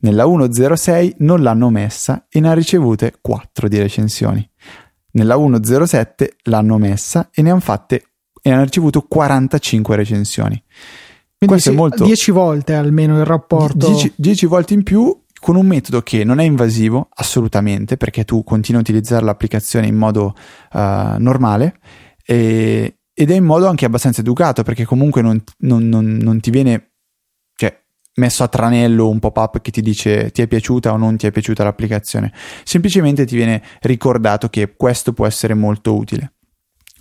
Nella 1.06 non l'hanno messa e ne ha ricevute 4 di recensioni. Nella 1.07 l'hanno messa e ne hanno fatte e hanno ricevuto 45 recensioni. Quindi Questo è molto 10 volte almeno il rapporto 10 volte in più con un metodo che non è invasivo assolutamente perché tu continui a utilizzare l'applicazione in modo uh, normale e, ed è in modo anche abbastanza educato perché comunque non, non, non, non ti viene cioè, messo a tranello un pop-up che ti dice ti è piaciuta o non ti è piaciuta l'applicazione, semplicemente ti viene ricordato che questo può essere molto utile.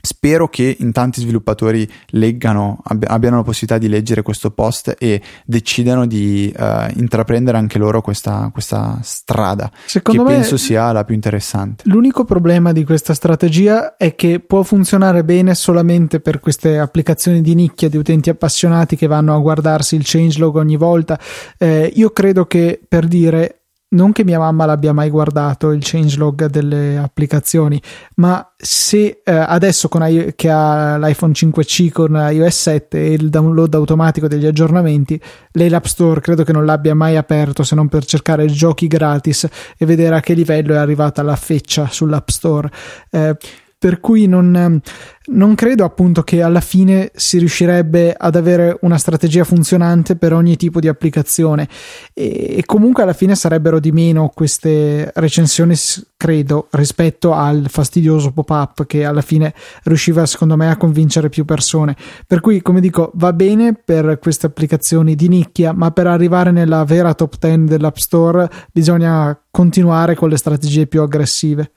Spero che in tanti sviluppatori leggano, abbiano la possibilità di leggere questo post e decidano di uh, intraprendere anche loro questa, questa strada, Secondo che penso sia la più interessante. L'unico problema di questa strategia è che può funzionare bene solamente per queste applicazioni di nicchia di utenti appassionati che vanno a guardarsi il changelog ogni volta. Eh, io credo che per dire non che mia mamma l'abbia mai guardato il changelog delle applicazioni, ma se eh, adesso con I- che ha l'iPhone 5C con iOS 7 e il download automatico degli aggiornamenti, lei l'App Store credo che non l'abbia mai aperto se non per cercare giochi gratis e vedere a che livello è arrivata la feccia sull'App Store. Eh, per cui non, non, credo appunto che alla fine si riuscirebbe ad avere una strategia funzionante per ogni tipo di applicazione. E, e comunque alla fine sarebbero di meno queste recensioni credo rispetto al fastidioso pop-up che alla fine riusciva secondo me a convincere più persone. Per cui come dico va bene per queste applicazioni di nicchia ma per arrivare nella vera top 10 dell'App Store bisogna continuare con le strategie più aggressive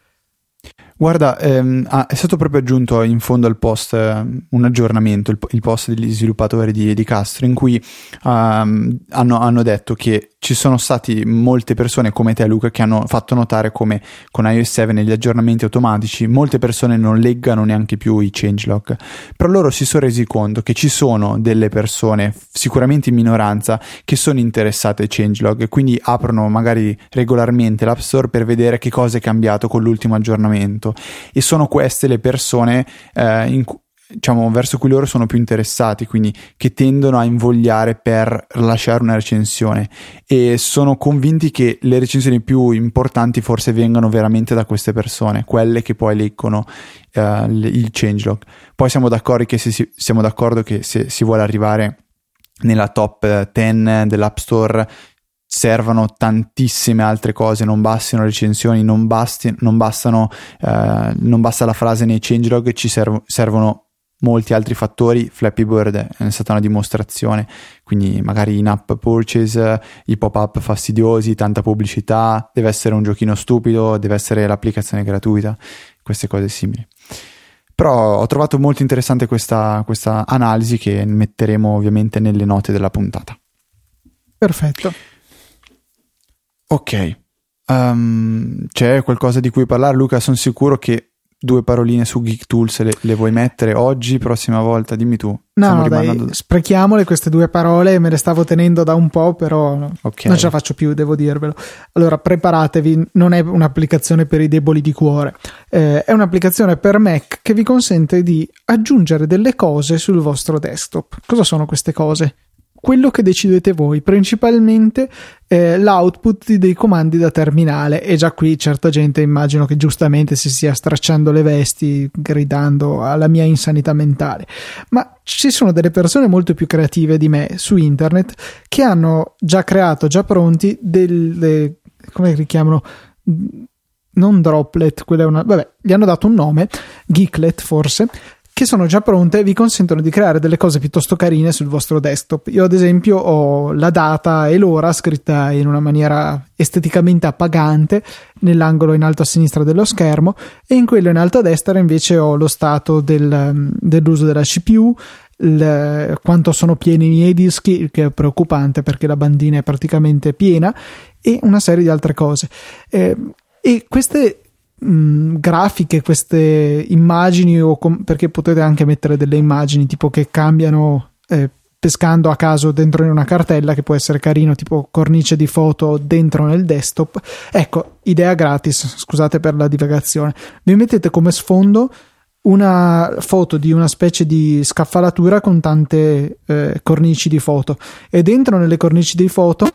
Guarda, ehm, ah, è stato proprio aggiunto in fondo al post eh, un aggiornamento, il, il, post degli sviluppatori di, di Castro, in cui um, hanno, hanno, detto che ci sono stati molte persone come te Luca che hanno fatto notare come con iOS 7 negli aggiornamenti automatici molte persone non leggano neanche più i changelog, però loro si sono resi conto che ci sono delle persone, sicuramente in minoranza, che sono interessate ai changelog e quindi aprono magari regolarmente l'App Store per vedere che cosa è cambiato con l'ultimo aggiornamento. E sono queste le persone eh, in, diciamo, verso cui loro sono più interessati, quindi che tendono a invogliare per lasciare una recensione e sono convinti che le recensioni più importanti forse vengano veramente da queste persone, quelle che poi leggono uh, il changelog. Poi siamo d'accordo che se si, siamo d'accordo che se si vuole arrivare nella top 10 dell'App Store servano tantissime altre cose, non bastano recensioni, non, basti, non, bastano, eh, non basta la frase nei changelog, ci serv- servono molti altri fattori. Flappy Bird è stata una dimostrazione, quindi magari in-app purchase, i pop-up fastidiosi, tanta pubblicità, deve essere un giochino stupido, deve essere l'applicazione gratuita, queste cose simili. Però ho trovato molto interessante questa, questa analisi che metteremo ovviamente nelle note della puntata. Perfetto. Ok, um, c'è qualcosa di cui parlare Luca? Sono sicuro che due paroline su Geek Tools le, le vuoi mettere oggi, prossima volta, dimmi tu. No, no dai, sprechiamole queste due parole, me le stavo tenendo da un po', però okay. non ce la faccio più, devo dirvelo. Allora, preparatevi, non è un'applicazione per i deboli di cuore, eh, è un'applicazione per Mac che vi consente di aggiungere delle cose sul vostro desktop. Cosa sono queste cose? Quello che decidete voi, principalmente eh, l'output dei comandi da terminale e già qui certa gente immagino che giustamente si stia stracciando le vesti gridando alla mia insanità mentale, ma ci sono delle persone molto più creative di me su internet che hanno già creato, già pronti delle, come li chiamano? Non droplet, quella è una, vabbè, gli hanno dato un nome, geeklet forse, che sono già pronte e vi consentono di creare delle cose piuttosto carine sul vostro desktop. Io ad esempio ho la data e l'ora scritta in una maniera esteticamente appagante nell'angolo in alto a sinistra dello schermo e in quello in alto a destra invece ho lo stato del, dell'uso della CPU, il, quanto sono pieni i miei dischi, che è preoccupante perché la bandina è praticamente piena e una serie di altre cose. Eh, e queste mh, grafiche, queste immagini, o com- perché potete anche mettere delle immagini tipo che cambiano eh, pescando a caso dentro in una cartella che può essere carino, tipo cornice di foto dentro nel desktop. Ecco, idea gratis, scusate per la divagazione. Vi mettete come sfondo una foto di una specie di scaffalatura con tante eh, cornici di foto e dentro nelle cornici di foto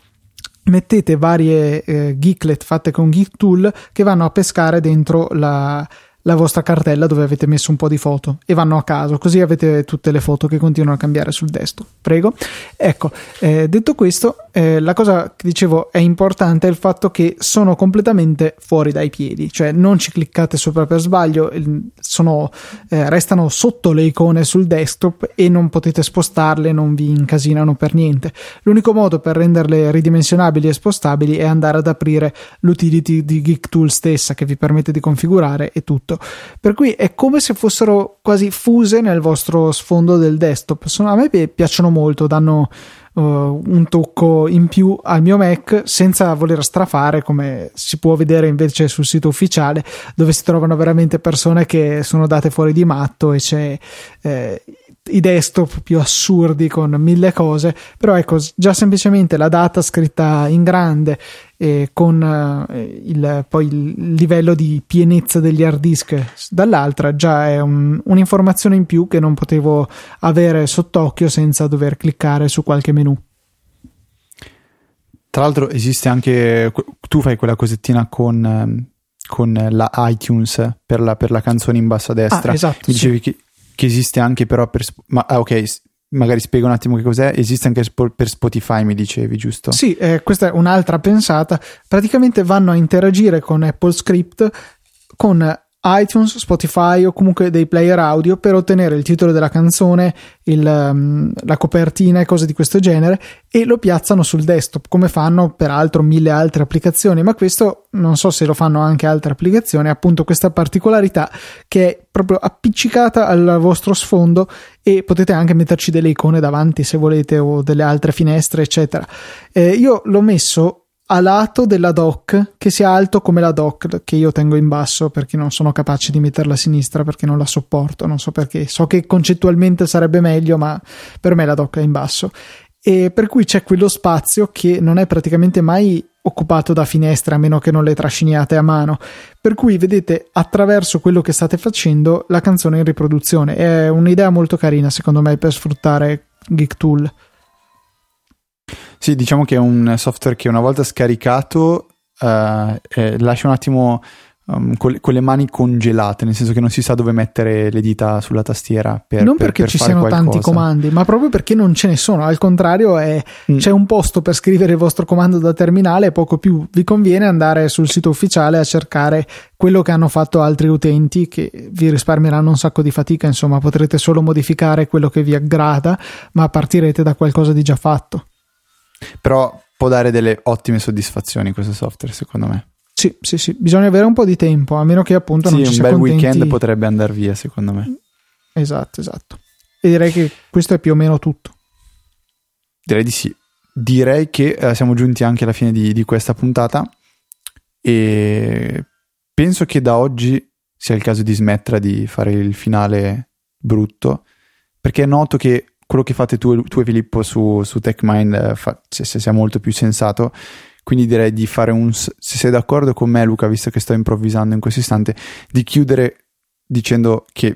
mettete varie eh, geeklet fatte con Geek Tool che vanno a pescare dentro la, la vostra cartella dove avete messo un po' di foto e vanno a caso, così avete tutte le foto che continuano a cambiare sul desktop. Prego. Ecco, eh, detto questo, eh, la cosa che dicevo è importante è il fatto che sono completamente fuori dai piedi, cioè non ci cliccate sopra per sbaglio, sono, eh, restano sotto le icone sul desktop e non potete spostarle, non vi incasinano per niente. L'unico modo per renderle ridimensionabili e spostabili è andare ad aprire l'utility di GeekTool stessa che vi permette di configurare e tutto tutto. Per cui è come se fossero quasi fuse nel vostro sfondo del desktop. Sono, a me piacciono molto, danno uh, un tocco in più al mio Mac senza voler strafare, come si può vedere invece sul sito ufficiale, dove si trovano veramente persone che sono date fuori di matto e c'è. Eh, i desktop più assurdi con mille cose, però ecco, già semplicemente la data scritta in grande e con eh, il, poi il livello di pienezza degli hard disk dall'altra già è un, un'informazione in più che non potevo avere sott'occhio senza dover cliccare su qualche menu. Tra l'altro esiste anche, tu fai quella cosettina con, ehm, con la iTunes per la, per la, canzone in basso a destra. Ah, esatto, Mi dicevi sì. che, che, esiste anche però per... Ma, ah, ok, magari spiego un attimo che cos'è. Esiste anche per Spotify, mi dicevi, giusto? Sì, eh, questa è un'altra pensata. Praticamente vanno a interagire con Apple Script con iTunes, Spotify o comunque dei player audio per ottenere il titolo della canzone, il, um, la copertina e cose di questo genere e lo piazzano sul desktop come fanno peraltro mille altre applicazioni. Ma questo non so se lo fanno anche altre applicazioni appunto questa particolarità che è proprio appiccicata al vostro sfondo e potete anche metterci delle icone davanti se volete o delle altre finestre eccetera. Eh, io l'ho messo a lato della dock che sia alto come la dock che io tengo in basso perché non sono capace di metterla a sinistra perché non la sopporto, non so perché. So che concettualmente sarebbe meglio, ma per me la dock è in basso. E per cui c'è quello spazio che non è praticamente mai occupato da finestre a meno che non le trasciniate a mano. Per cui vedete attraverso quello che state facendo la canzone in riproduzione. È un'idea molto carina secondo me per sfruttare Geek Tool. Sì, diciamo che è un software che una volta scaricato uh, eh, lascia un attimo um, con, le, con, le, mani congelate, nel senso che non si sa dove mettere le dita sulla tastiera. Per, non per, perché per ci siano qualcosa. tanti comandi, ma proprio perché non ce ne sono. Al contrario, è, mm. c'è un posto per scrivere il vostro comando da terminale e poco più. Vi conviene andare sul sito ufficiale a cercare quello che hanno fatto altri utenti che vi risparmieranno un sacco di fatica. Insomma, potrete solo modificare quello che vi aggrada, ma partirete da qualcosa di già fatto. Però può dare delle ottime soddisfazioni questo software, secondo me. Sì, sì, sì, bisogna avere un po' di tempo, a meno che appunto sì, non ci un sia bel contenti... weekend potrebbe andare via, secondo me. Esatto, esatto. E direi che questo è più o meno tutto. Direi di sì. Direi che eh, siamo giunti anche alla fine di, di questa puntata e penso che da oggi sia il caso di smettere di fare il finale brutto, perché noto che quello che fate tu, tu e Filippo su, su TechMind eh, fa, se, se sia molto più sensato. Quindi direi di fare un. Se sei d'accordo con me, Luca, visto che sto improvvisando in questo istante, di chiudere dicendo che,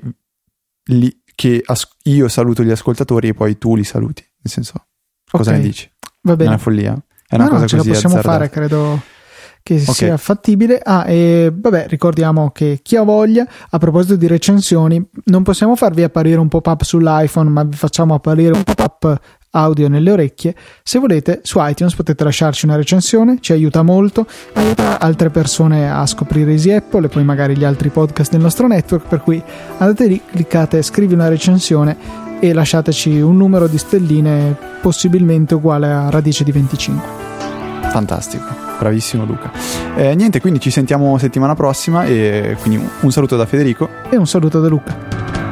li, che as- io saluto gli ascoltatori e poi tu li saluti. Nel senso, cosa okay. ne dici? Va bene. È una follia. È una no, cosa no, ce così la possiamo azzardata. fare, credo che Ok. sia fattibile. Ah, e vabbè, ricordiamo che chi ha voglia, a proposito di recensioni, non possiamo farvi apparire un pop-up sull'iPhone, ma vi facciamo apparire un pop-up audio nelle orecchie. Se volete, su iTunes potete lasciarci una recensione, ci aiuta molto, aiuta altre persone a scoprire Easy Apple e poi magari gli altri podcast del nostro network, per cui andate lì, cliccate scrivi una recensione e lasciateci un numero di stelline possibilmente uguale a radice di 25. Fantastico, bravissimo Luca. Eh, niente, quindi ci sentiamo settimana prossima e quindi un saluto da Federico. E un saluto da Luca.